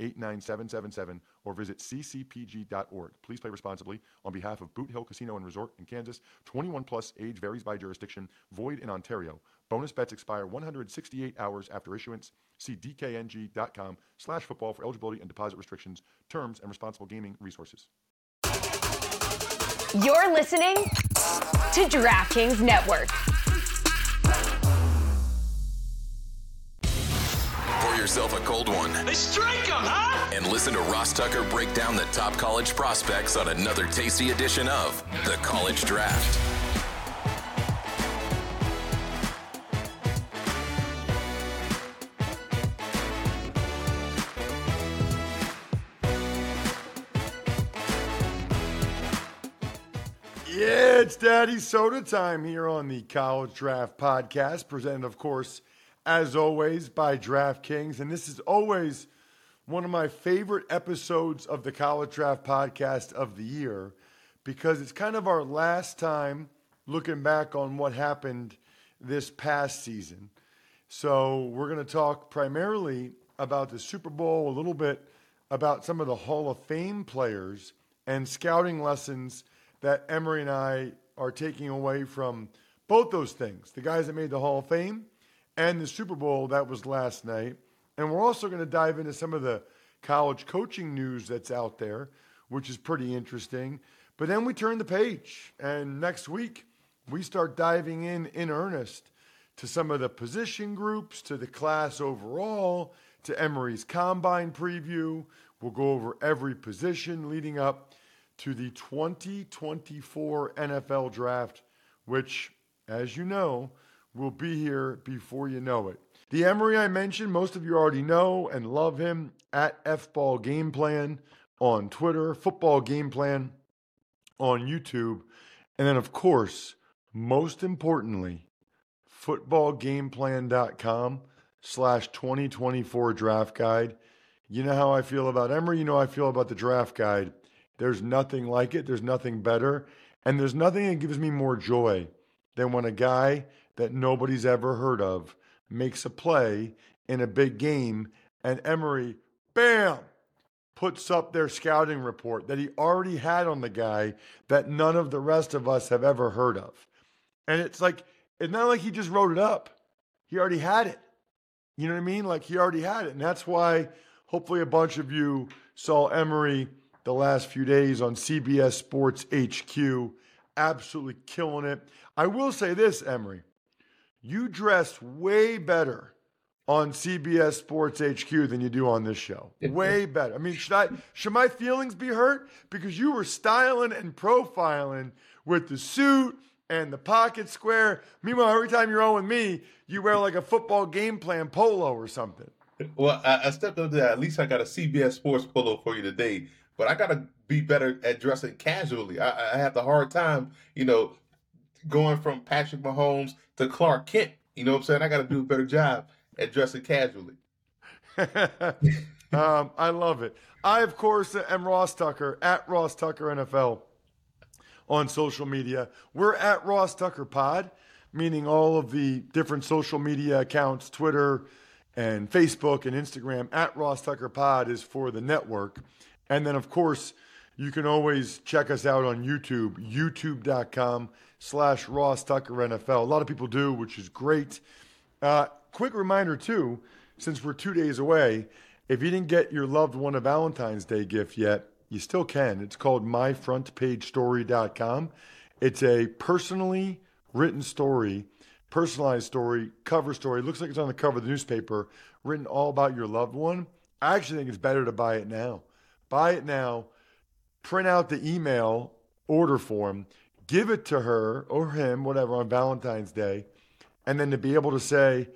888-7-89777 or visit ccpg.org. Please play responsibly on behalf of Boot Hill Casino and Resort in Kansas. 21 plus age varies by jurisdiction. Void in Ontario. Bonus bets expire 168 hours after issuance. See dkng.com slash football for eligibility and deposit restrictions, terms, and responsible gaming resources. You're listening to DraftKings Network. Yourself a cold one They strike 'em, huh? and listen to Ross Tucker break down the top college prospects on another tasty edition of The College Draft. Yeah, it's Daddy Soda time here on the College Draft Podcast, presented, of course, as always, by DraftKings. And this is always one of my favorite episodes of the College Draft Podcast of the year because it's kind of our last time looking back on what happened this past season. So we're going to talk primarily about the Super Bowl, a little bit about some of the Hall of Fame players and scouting lessons that Emory and I are taking away from both those things the guys that made the Hall of Fame and the Super Bowl that was last night. And we're also going to dive into some of the college coaching news that's out there, which is pretty interesting. But then we turn the page, and next week we start diving in in earnest to some of the position groups, to the class overall, to Emory's combine preview. We'll go over every position leading up to the 2024 NFL draft, which, as you know, will be here before you know it. The Emory I mentioned, most of you already know and love him at FBall Game Plan on Twitter, Football Game Plan on YouTube, and then, of course, most importantly, footballgameplan.com slash 2024 draft guide. You know how I feel about Emory. You know I feel about the draft guide. There's nothing like it. There's nothing better. And there's nothing that gives me more joy than when a guy that nobody's ever heard of makes a play in a big game and Emory, bam, puts up their scouting report that he already had on the guy that none of the rest of us have ever heard of. And it's like, it's not like he just wrote it up. He already had it. You know what I mean? Like he already had it. And that's why hopefully a bunch of you saw Emory the last few days on CBS Sports HQ, absolutely killing it. I will say this, Emory, you dress way better on CBS Sports HQ than you do on this show. Way better. I mean, should I should my feelings be hurt because you were styling and profiling with the suit and the pocket square? Meanwhile, every time you're on with me, you wear like a football game plan polo or something. Well, I, I stepped up to that. At least I got a CBS Sports polo for you today. But I got to be better at dressing casually. I, I have the hard time, you know, going from Patrick Mahomes to Clark Kent. You know what I'm saying? I got to do a better job at dressing casually. um, I love it. I, of course, am Ross Tucker at Ross Tucker NFL on social media. We're at Ross Tucker Pod, meaning all of the different social media accounts, Twitter and Facebook and Instagram at Ross Tucker Pod is for the network. And then, of course, you can always check us out on YouTube, youtube.com slash Ross Tucker NFL. A lot of people do, which is great. Uh, quick reminder, too, since we're two days away, if you didn't get your loved one a Valentine's Day gift yet, you still can. It's called myfrontpagestory.com. It's a personally written story personalized story, cover story. Looks like it's on the cover of the newspaper, written all about your loved one. I actually think it's better to buy it now. Buy it now, print out the email order form, give it to her or him, whatever, on Valentine's Day, and then to be able to say,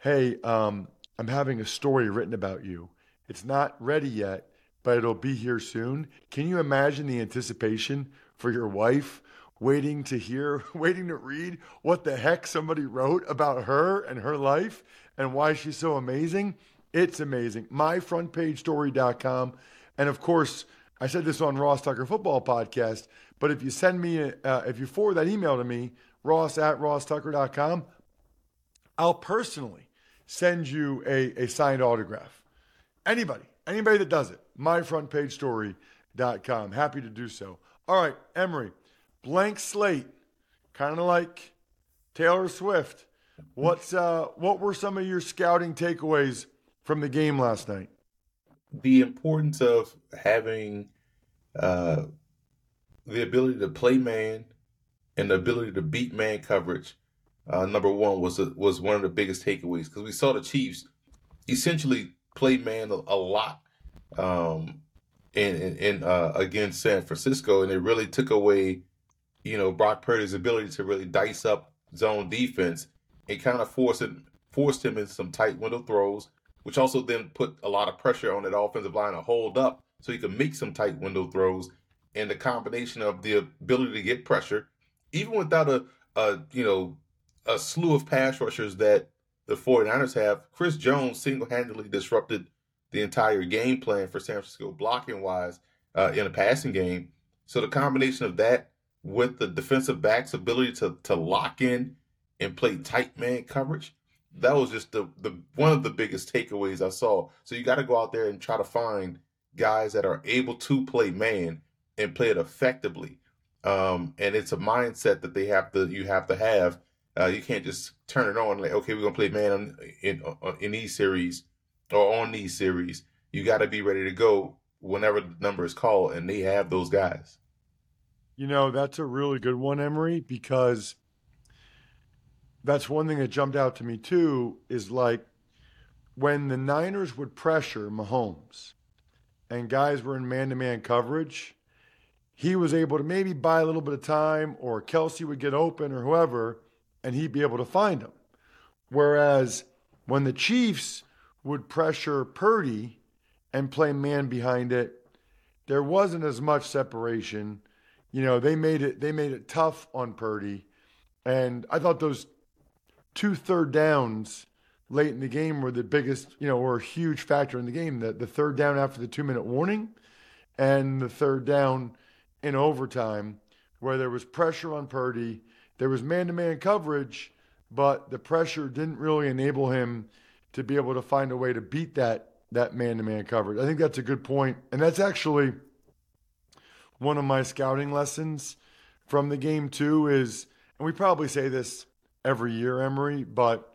hey, um, I'm having a story written about you. It's not ready yet, but it'll be here soon. Can you imagine the anticipation for your wife waiting to hear, waiting to read what the heck somebody wrote about her and her life and why she's so amazing? It's amazing. MyFrontPageStory.com. And of course, I said this on Ross Tucker Football Podcast, but if you send me, uh, if you forward that email to me, ross at rosstucker.com, I'll personally send you a, a signed autograph. Anybody, anybody that does it, myfrontpagestory.com. Happy to do so. All right, Emory, blank slate, kind of like Taylor Swift. What's uh, what were some of your scouting takeaways from the game last night? The importance of having uh, the ability to play man and the ability to beat man coverage. Uh, number one was a, was one of the biggest takeaways because we saw the Chiefs essentially play man a, a lot um, in, in, in uh, against San Francisco, and it really took away, you know, Brock Purdy's ability to really dice up zone defense. It kind of forced it, forced him into some tight window throws, which also then put a lot of pressure on that offensive line to hold up so he could make some tight window throws. And the combination of the ability to get pressure, even without a, a you know a slew of pass rushers that the 49ers have, Chris Jones single handedly disrupted the entire game plan for San Francisco blocking wise uh, in a passing game. So the combination of that with the defensive back's ability to to lock in and play tight man coverage, that was just the the one of the biggest takeaways I saw. So you got to go out there and try to find guys that are able to play man and play it effectively. Um, and it's a mindset that they have to you have to have. Uh, you can't just turn it on like okay we're gonna play man in in these series or on these series, you got to be ready to go whenever the number is called, and they have those guys. You know, that's a really good one, Emory, because that's one thing that jumped out to me too is like when the Niners would pressure Mahomes and guys were in man to man coverage, he was able to maybe buy a little bit of time, or Kelce would get open or whoever, and he'd be able to find him. Whereas when the Chiefs would pressure Purdy and play man behind it, there wasn't as much separation. You know, they made it they made it tough on Purdy. And I thought those two third downs late in the game were the biggest, you know, were a huge factor in the game. The the third down after the two minute warning and the third down in overtime where there was pressure on Purdy. There was man to man coverage, but the pressure didn't really enable him to be able to find a way to beat that that man-to-man coverage. I think that's a good point, and that's actually one of my scouting lessons from the game too. Is and we probably say this every year, Emory, but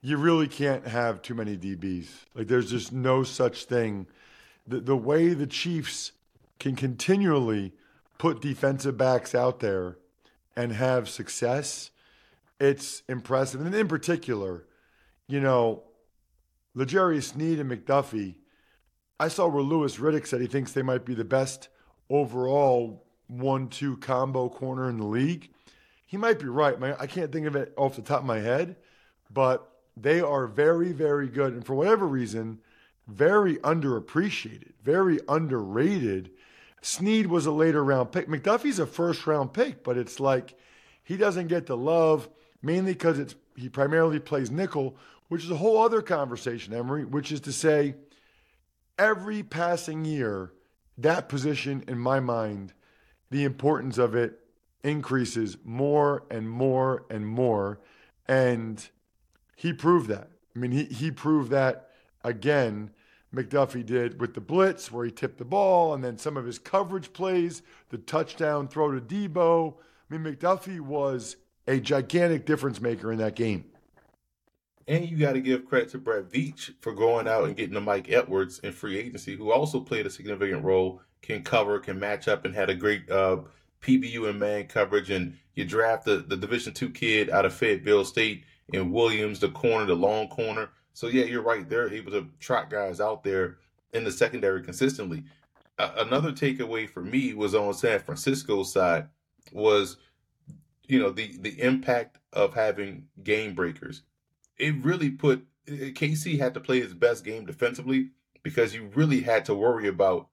you really can't have too many DBs. Like there's just no such thing. The the way the Chiefs can continually put defensive backs out there and have success, it's impressive. And in particular, you know, L'Jarius Sneed and McDuffie, I saw where Louis Riddick said he thinks they might be the best overall one-two combo corner in the league. He might be right. I can't think of it off the top of my head, but they are very, very good. And for whatever reason, very underappreciated, very underrated. Sneed was a later round pick. McDuffie's a first round pick, but it's like he doesn't get the love mainly because it's he primarily plays nickel, which is a whole other conversation, Emory, which is to say, every passing year, that position, in my mind, the importance of it increases more and more and more. And he proved that. I mean, he, he proved that again. McDuffie did with the blitz, where he tipped the ball, and then some of his coverage plays, the touchdown throw to Deebo. I mean, McDuffie was a gigantic difference maker in that game. And you got to give credit to Brett Veach for going out and getting the Mike Edwards in free agency, who also played a significant role, can cover, can match up, and had a great uh, PBU and man coverage. And You draft the, the Division two kid out of Fayetteville State and Williams, the corner, the long corner. So yeah, you're right. They're able to trot guys out there in the secondary consistently. Another takeaway for me was on San Francisco's side was, you know, the the impact of having game breakers. It really put eh, KC had to play his best game defensively because you really had to worry about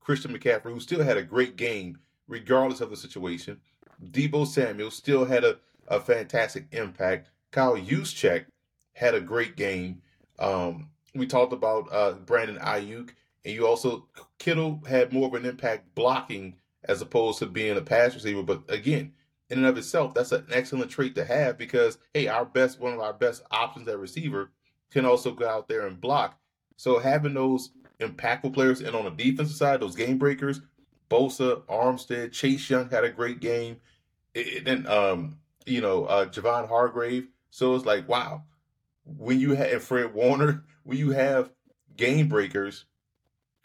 Christian McCaffrey, who still had a great game regardless of the situation. Deebo Samuel still had a, a fantastic impact. Kyle Juszczyk had a great game. Um, we talked about uh, Brandon Aiyuk, and you also Kittle had more of an impact blocking as opposed to being a pass receiver. But again, in and of itself, that's an excellent trait to have because hey, our best one of our best options at receiver can also go out there and block. So having those impactful players and on the defensive side, those game breakers, Bosa, Armstead, Chase Young had a great game. And then um, you know, uh Javon Hargrave. So it's like, wow, when you have Fred Warner, when you have game breakers,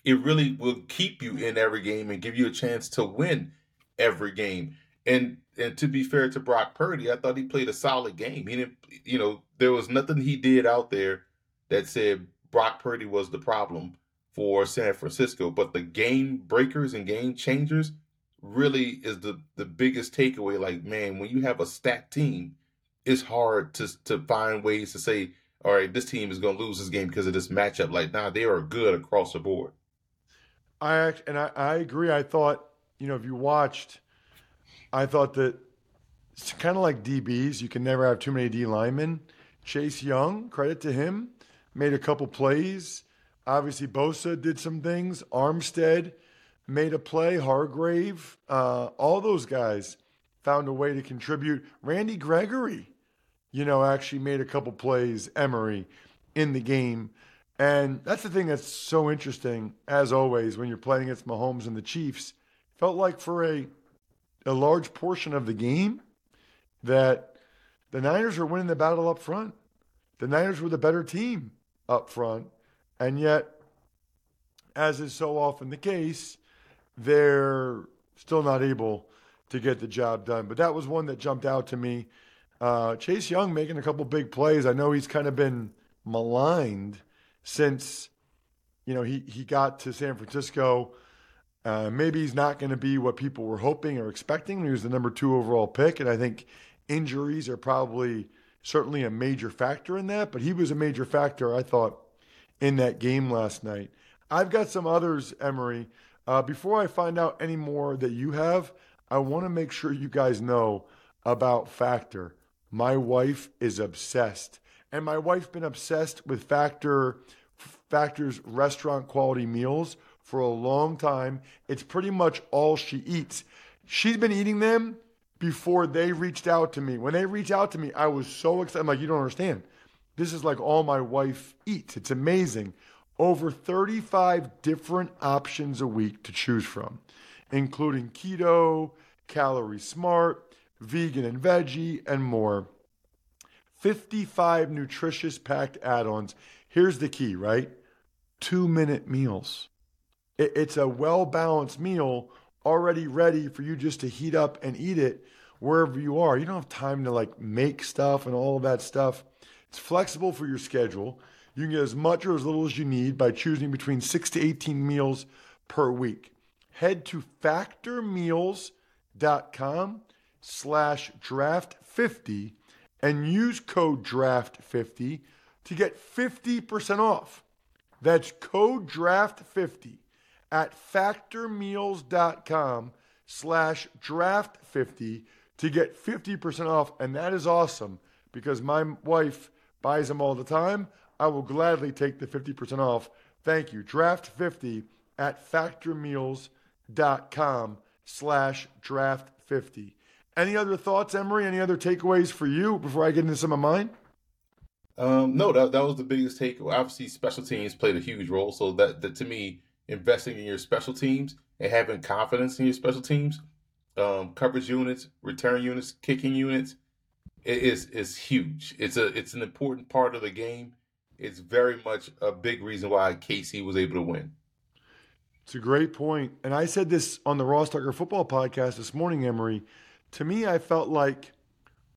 it really will keep you in every game and give you a chance to win every game. And and to be fair to Brock Purdy, I thought he played a solid game. He didn't, you know, there was nothing he did out there that said Brock Purdy was the problem for San Francisco. But the game breakers and game changers really is the the biggest takeaway. Like, man, when you have a stacked team, it's hard to to find ways to say, all right, this team is going to lose this game because of this matchup. Like, nah, they are good across the board. I and I, I agree. I thought, you know, if you watched, I thought that it's kind of like DBs. You can never have too many D linemen. Chase Young, credit to him, made a couple plays. Obviously, Bosa did some things. Armstead made a play. Hargrave, uh, all those guys found a way to contribute. Randy Gregory, you know, actually made a couple plays. Emory in the game. And that's the thing that's so interesting, as always, when you're playing against Mahomes and the Chiefs. Felt like for a a large portion of the game that the Niners were winning the battle up front. The Niners were the better team up front. And yet, as is so often the case, they're still not able to get the job done. But that was one that jumped out to me. Uh, Chase Young making a couple big plays. I know he's kind of been maligned since you know he he got to San Francisco. Uh, maybe he's not going to be what people were hoping or expecting. He was the number two overall pick, and I think injuries are probably certainly a major factor in that. But he was a major factor, I thought, in that game last night. I've got some others, Emory. Uh, before I find out any more that you have, I want to make sure you guys know about Factor. My wife is obsessed and my wife's been obsessed with Factor Factor's restaurant quality meals for a long time. It's pretty much all she eats. She's been eating them before they reached out to me. When they reached out to me, I was so excited. I'm like, you don't understand. This is like all my wife eats. It's amazing. Over 35 different options a week to choose from, including keto, calorie smart, vegan and veggie, and more. 55 nutritious packed add ons. Here's the key, right? Two minute meals. It's a well balanced meal already ready for you just to heat up and eat it wherever you are. You don't have time to like make stuff and all of that stuff. It's flexible for your schedule. You can get as much or as little as you need by choosing between 6 to 18 meals per week. Head to factormeals.com slash draft 50 and use code DRAFT50 to get 50% off. That's code DRAFT50 at factormeals.com slash draft50 to get 50% off. And that is awesome because my wife buys them all the time. I will gladly take the 50% off. Thank you. Draft50 at factormeals.com slash draft50. Any other thoughts, Emory? Any other takeaways for you before I get into some of mine? Um, no, that that was the biggest takeaway. Obviously, special teams played a huge role. So that, that to me, investing in your special teams and having confidence in your special teams, um, coverage units, return units, kicking units, it is is huge. It's a it's an important part of the game. It's very much a big reason why KC was able to win. It's a great point, and I said this on the Ross Tucker Football Podcast this morning, Emory to me, I felt like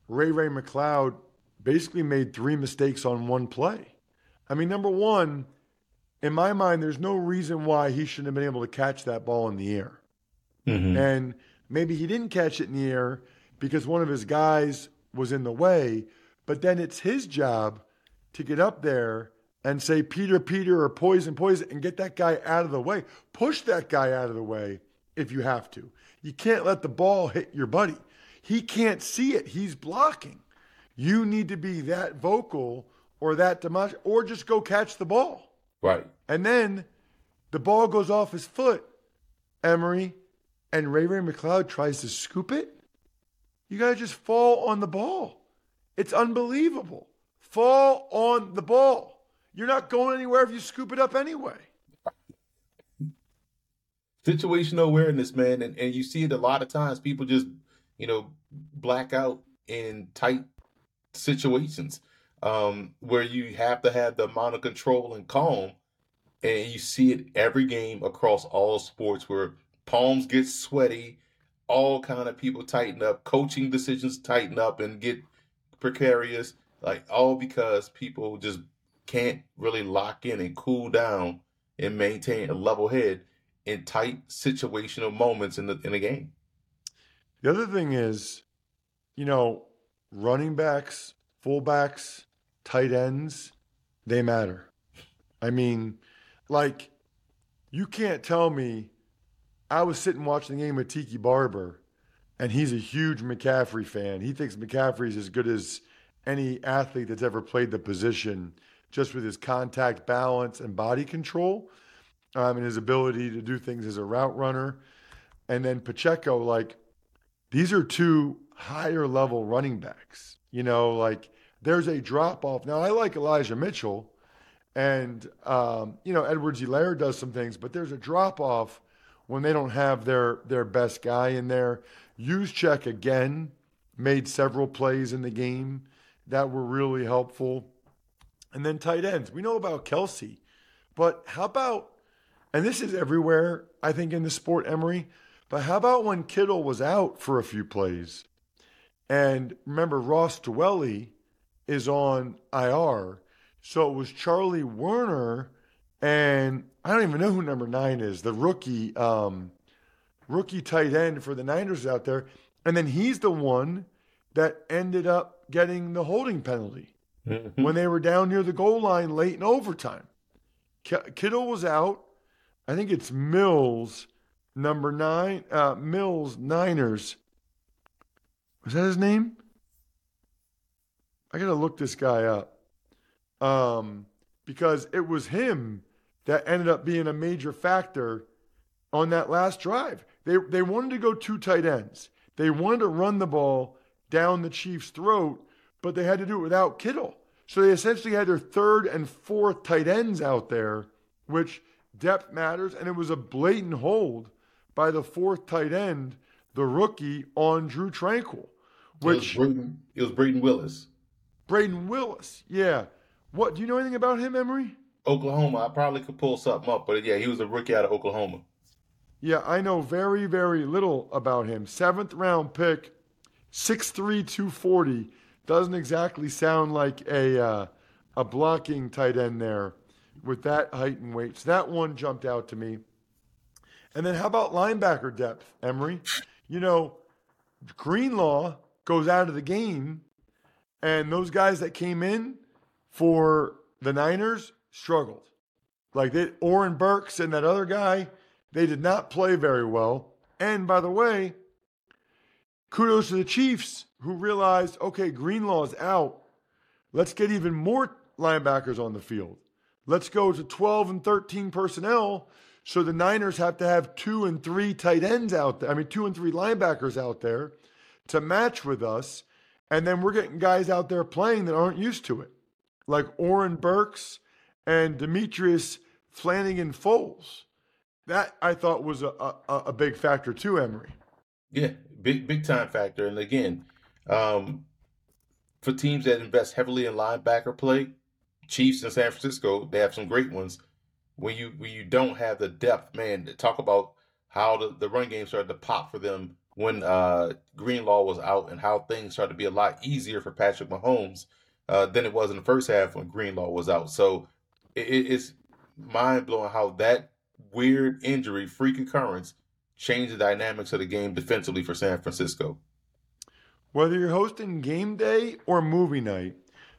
Ray Ray McCloud basically made three mistakes on one play. I mean, number one, in my mind, there's no reason why he shouldn't have been able to catch that ball in the air. Mm-hmm. And maybe he didn't catch it in the air because one of his guys was in the way, but then it's his job to get up there and say, Peter, Peter, or poison, poison, and get that guy out of the way. Push that guy out of the way if you have to. You can't let the ball hit your buddy. He can't see it, he's blocking. You need to be that vocal or that demonstrative, or just go catch the ball. Right. And then the ball goes off his foot, Emory, and Ray Ray McCloud tries to scoop it. You got to just fall on the ball. It's unbelievable. Fall on the ball. You're not going anywhere if you scoop it up anyway. Situational awareness, man. And, and you see it a lot of times. People just, you know, black out in tight situations um, where you have to have the amount of control and calm. And you see it every game across all sports where palms get sweaty, all kind of people tighten up, coaching decisions tighten up and get precarious, like all because people just can't really lock in and cool down and maintain a level head in tight situational moments in the in the game. The other thing is, you know, running backs, fullbacks, tight ends, they matter. I mean, like, you can't tell me. I was sitting watching the game with Tiki Barber, and he's a huge McCaffrey fan. He thinks McCaffrey's as good as any athlete that's ever played the position, just with his contact balance and body control, um, and his ability to do things as a route runner. And then Pacheco, like, these are two higher level running backs. You know, like there's a drop off. Now, I like Elijah Mitchell, and um, you know Edwards Helaire does some things, but there's a drop off when they don't have their their best guy in there. check again made several plays in the game that were really helpful, and then tight ends. We know about Kelce, but how about? And this is everywhere, I think, in the sport, Emory. But how about when Kittle was out for a few plays? And remember, Ross Dwelley is on IR. So it was Charlie Woerner and I don't even know who number nine is, the rookie, um, rookie tight end for the Niners out there. And then he's the one that ended up getting the holding penalty Mm-hmm. when they were down near the goal line late in overtime. K- Kittle was out. I think it's Mills, number nine, uh, Mills Niners. Was that his name? I gotta look this guy up, um, because it was him that ended up being a major factor on that last drive. They they wanted to go two tight ends. They wanted to run the ball down the Chiefs' throat, but they had to do it without Kittle. So they essentially had their third and fourth tight ends out there, which depth matters, and it was a blatant hold by the fourth tight end, the rookie on Drue Tranquill, which it was Brayden, it was Brayden Willis, Brayden Willis. Yeah. What do you know anything about him, Emory? Oklahoma. I probably could pull something up, but yeah, he was a rookie out of Oklahoma. Yeah, I know very, very little about him. Seventh round pick, 6'3, 240. Doesn't exactly sound like a uh, a blocking tight end there with that height and weight. So that one jumped out to me. And then how about linebacker depth, Emery? You know, Greenlaw goes out of the game, and those guys that came in for the Niners struggled. Like they, Oren Burks and that other guy, they did not play very well. And by the way, kudos to the Chiefs who realized, okay, Greenlaw's out. Let's get even more linebackers on the field. Let's go to 12 and 13 personnel. So the Niners have to have two and three tight ends out there. I mean, two and three linebackers out there to match with us. And then we're getting guys out there playing that aren't used to it, like Oren Burks and Demetrius Flannigan Fowles. That I thought was a, a, a big factor too, Emery. Yeah, big big time factor. And again, um, for teams that invest heavily in linebacker play, Chiefs in San Francisco, they have some great ones. When you when you don't have the depth, man, talk about how the, the run game started to pop for them when uh, Greenlaw was out and how things started to be a lot easier for Patrick Mahomes uh, than it was in the first half when Greenlaw was out. So it, it's mind blowing how that weird injury, freak occurrence, changed the dynamics of the game defensively for San Francisco. Whether you're hosting game day or movie night,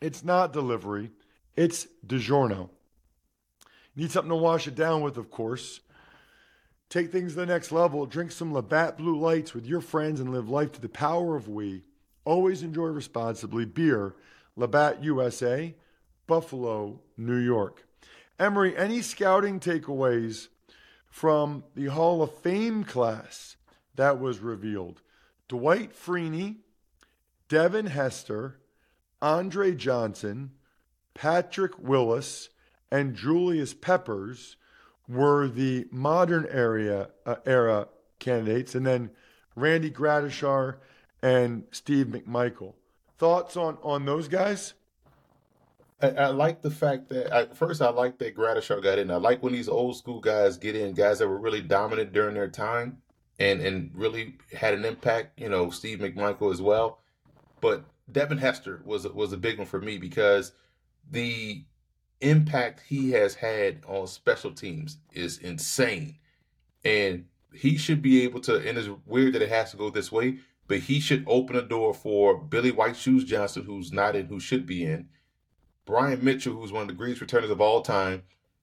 It's not delivery, it's DiGiorno. Need something to wash it down with, of course. Take things to the next level. Drink some Labatt Blue Lights with your friends and live life to the power of we. Always enjoy responsibly. Beer, Labatt USA, Buffalo, New York. Emory, any scouting takeaways from the Hall of Fame class that was revealed? Dwight Freeney, Devin Hester, Andre Johnson, Patrick Willis, and Julius Peppers were the modern area uh, era candidates, and then Randy Gradishar and Steve McMichael. Thoughts on on those guys? I, I like the fact that I, first I like that Gradishar got in. I like when these old school guys get in, guys that were really dominant during their time and and really had an impact. You know, Steve McMichael as well. But Devin Hester was was a big one for me because the impact he has had on special teams is insane. And he should be able to, and it's weird that it has to go this way, but he should open a door for Billy White Shoes Johnson, who's not in, who should be in. Brian Mitchell, who's one of the greatest returners of all time,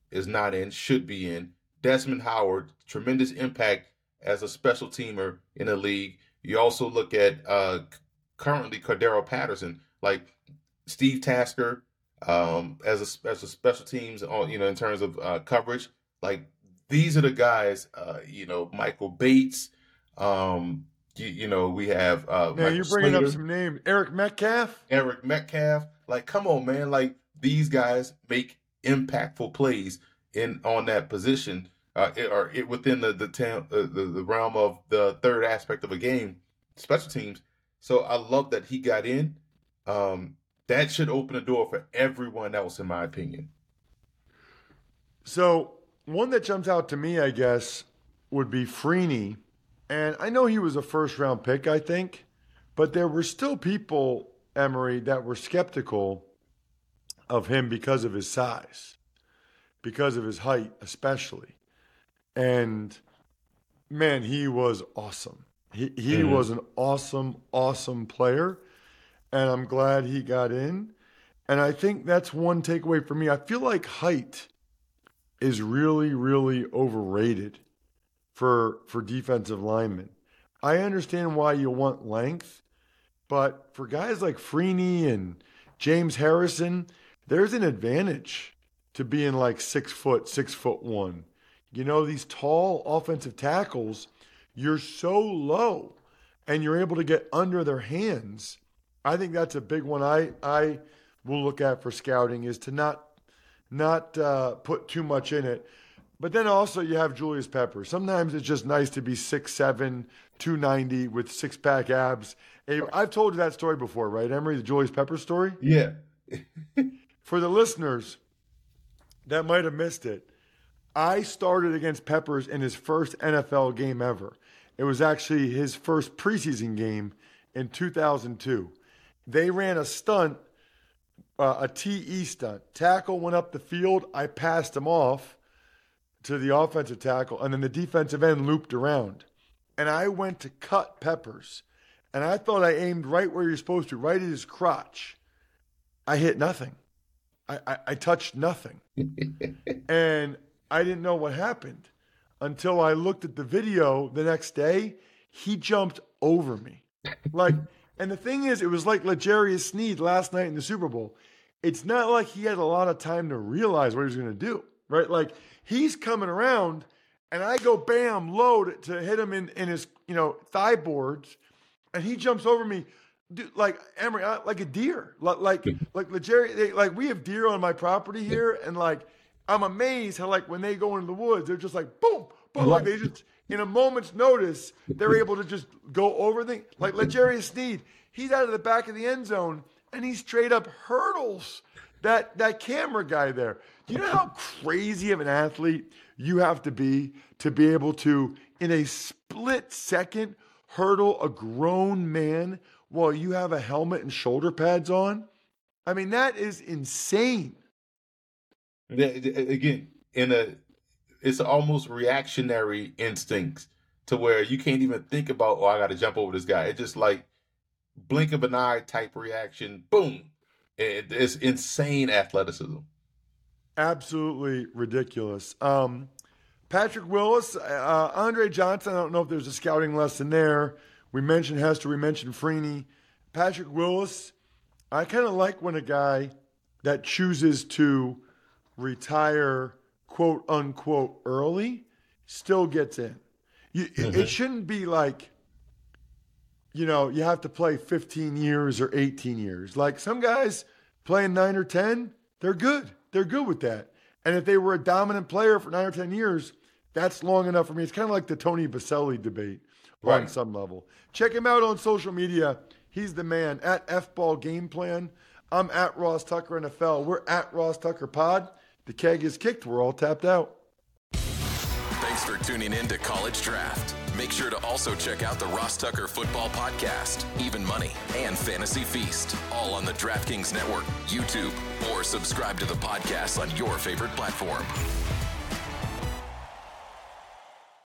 is not in, should be in. Desmond Howard, tremendous impact as a special teamer in the league. You also look at uh, currently Cordarrelle Patterson, like Steve Tasker, um, as a as a special teams on you know in terms of uh, coverage. Like these are the guys. Uh, you know, Michael Bates. Um, you, you know, we have. Uh, you're bringing Slater, up some names. Eric Metcalf. Eric Metcalf. Like, come on, man. Like these guys make impactful plays in on that position. Uh, it, or it, within the the, tam, uh, the the realm of the third aspect of a game, special teams. So I love that he got in. Um, that should open the door for everyone else, in my opinion. So one that jumps out to me, I guess, would be Freeney. And I know he was a first round pick, I think, but there were still people, Emory, that were skeptical of him because of his size, because of his height, especially. And man, he was awesome. He, he mm-hmm. was an awesome, awesome player and I'm glad he got in. And I think that's one takeaway for me. I feel like height is really, really overrated for for defensive linemen. I understand why you want length, but for guys like Freeney and James Harrison, there's an advantage to being like six foot, six foot one. You know, these tall offensive tackles, you're so low and you're able to get under their hands I think that's a big one. I I will look at for scouting is to not not uh, put too much in it. But then also you have Julius Pepper. Sometimes it's just nice to be 6'7", 290 with six pack abs. I've told you that story before, right, Emory? The Julius Pepper story. Yeah. for the listeners that might have missed it, I started against Peppers in his first NFL game ever. It was actually his first preseason game in 2002. They ran a stunt, uh, a TE stunt. Tackle went up the field. I passed him off to the offensive tackle, and then the defensive end looped around. And I went to cut Peppers, and I thought I aimed right where you're supposed to, right at his crotch. I hit nothing. I, I, I touched nothing. and I didn't know what happened until I looked at the video the next day. He jumped over me. Like, and the thing is, it was like L'Jarius Sneed last night in the Super Bowl. It's not like he had a lot of time to realize what he was going to do, right? Like he's coming around, and I go bam low to, to hit him in, in his you know thigh boards, and he jumps over me, dude, like Emory, like a deer, like like like Legere, they, like we have deer on my property here, and like I'm amazed how like when they go into the woods, they're just like boom, boom, like they just in a moment's notice they're able to just go over the Like L'Jarius Sneed, he's out of the back of the end zone and he straight up hurdles that that camera guy there. Do you know how crazy of an athlete you have to be to be able to, in a split second, hurdle a grown man while you have a helmet and shoulder pads on? I mean, that is insane. Again, in a, it's almost reactionary instincts to where you can't even think about, oh, I got to jump over this guy. It's just like blink of an eye type reaction. Boom. It, it's insane athleticism. Absolutely ridiculous. Um, Patrick Willis, uh, Andre Johnson. I don't know if there's a scouting lesson there. We mentioned Hester. We mentioned Freeney. Patrick Willis. I kind of like when a guy that chooses to retire, quote unquote, early, still gets in. You, it, it mm-hmm. shouldn't be like, you know, you have to play 15 years or 18 years. Like some guys playing nine or 10, they're good. They're good with that. And if they were a dominant player for nine or 10 years, that's long enough for me. It's kind of like the Tony Boselli debate on some level. Check him out on social media. He's the man at F Ball Game Plan. I'm at Ross Tucker NFL. We're at Ross Tucker Pod. The keg is kicked. We're all tapped out. Thanks for tuning in to College Draft. Make sure to also check out the Ross Tucker Football Podcast, Even Money, and Fantasy Feast, all on the DraftKings Network, YouTube, or subscribe to the podcast on your favorite platform.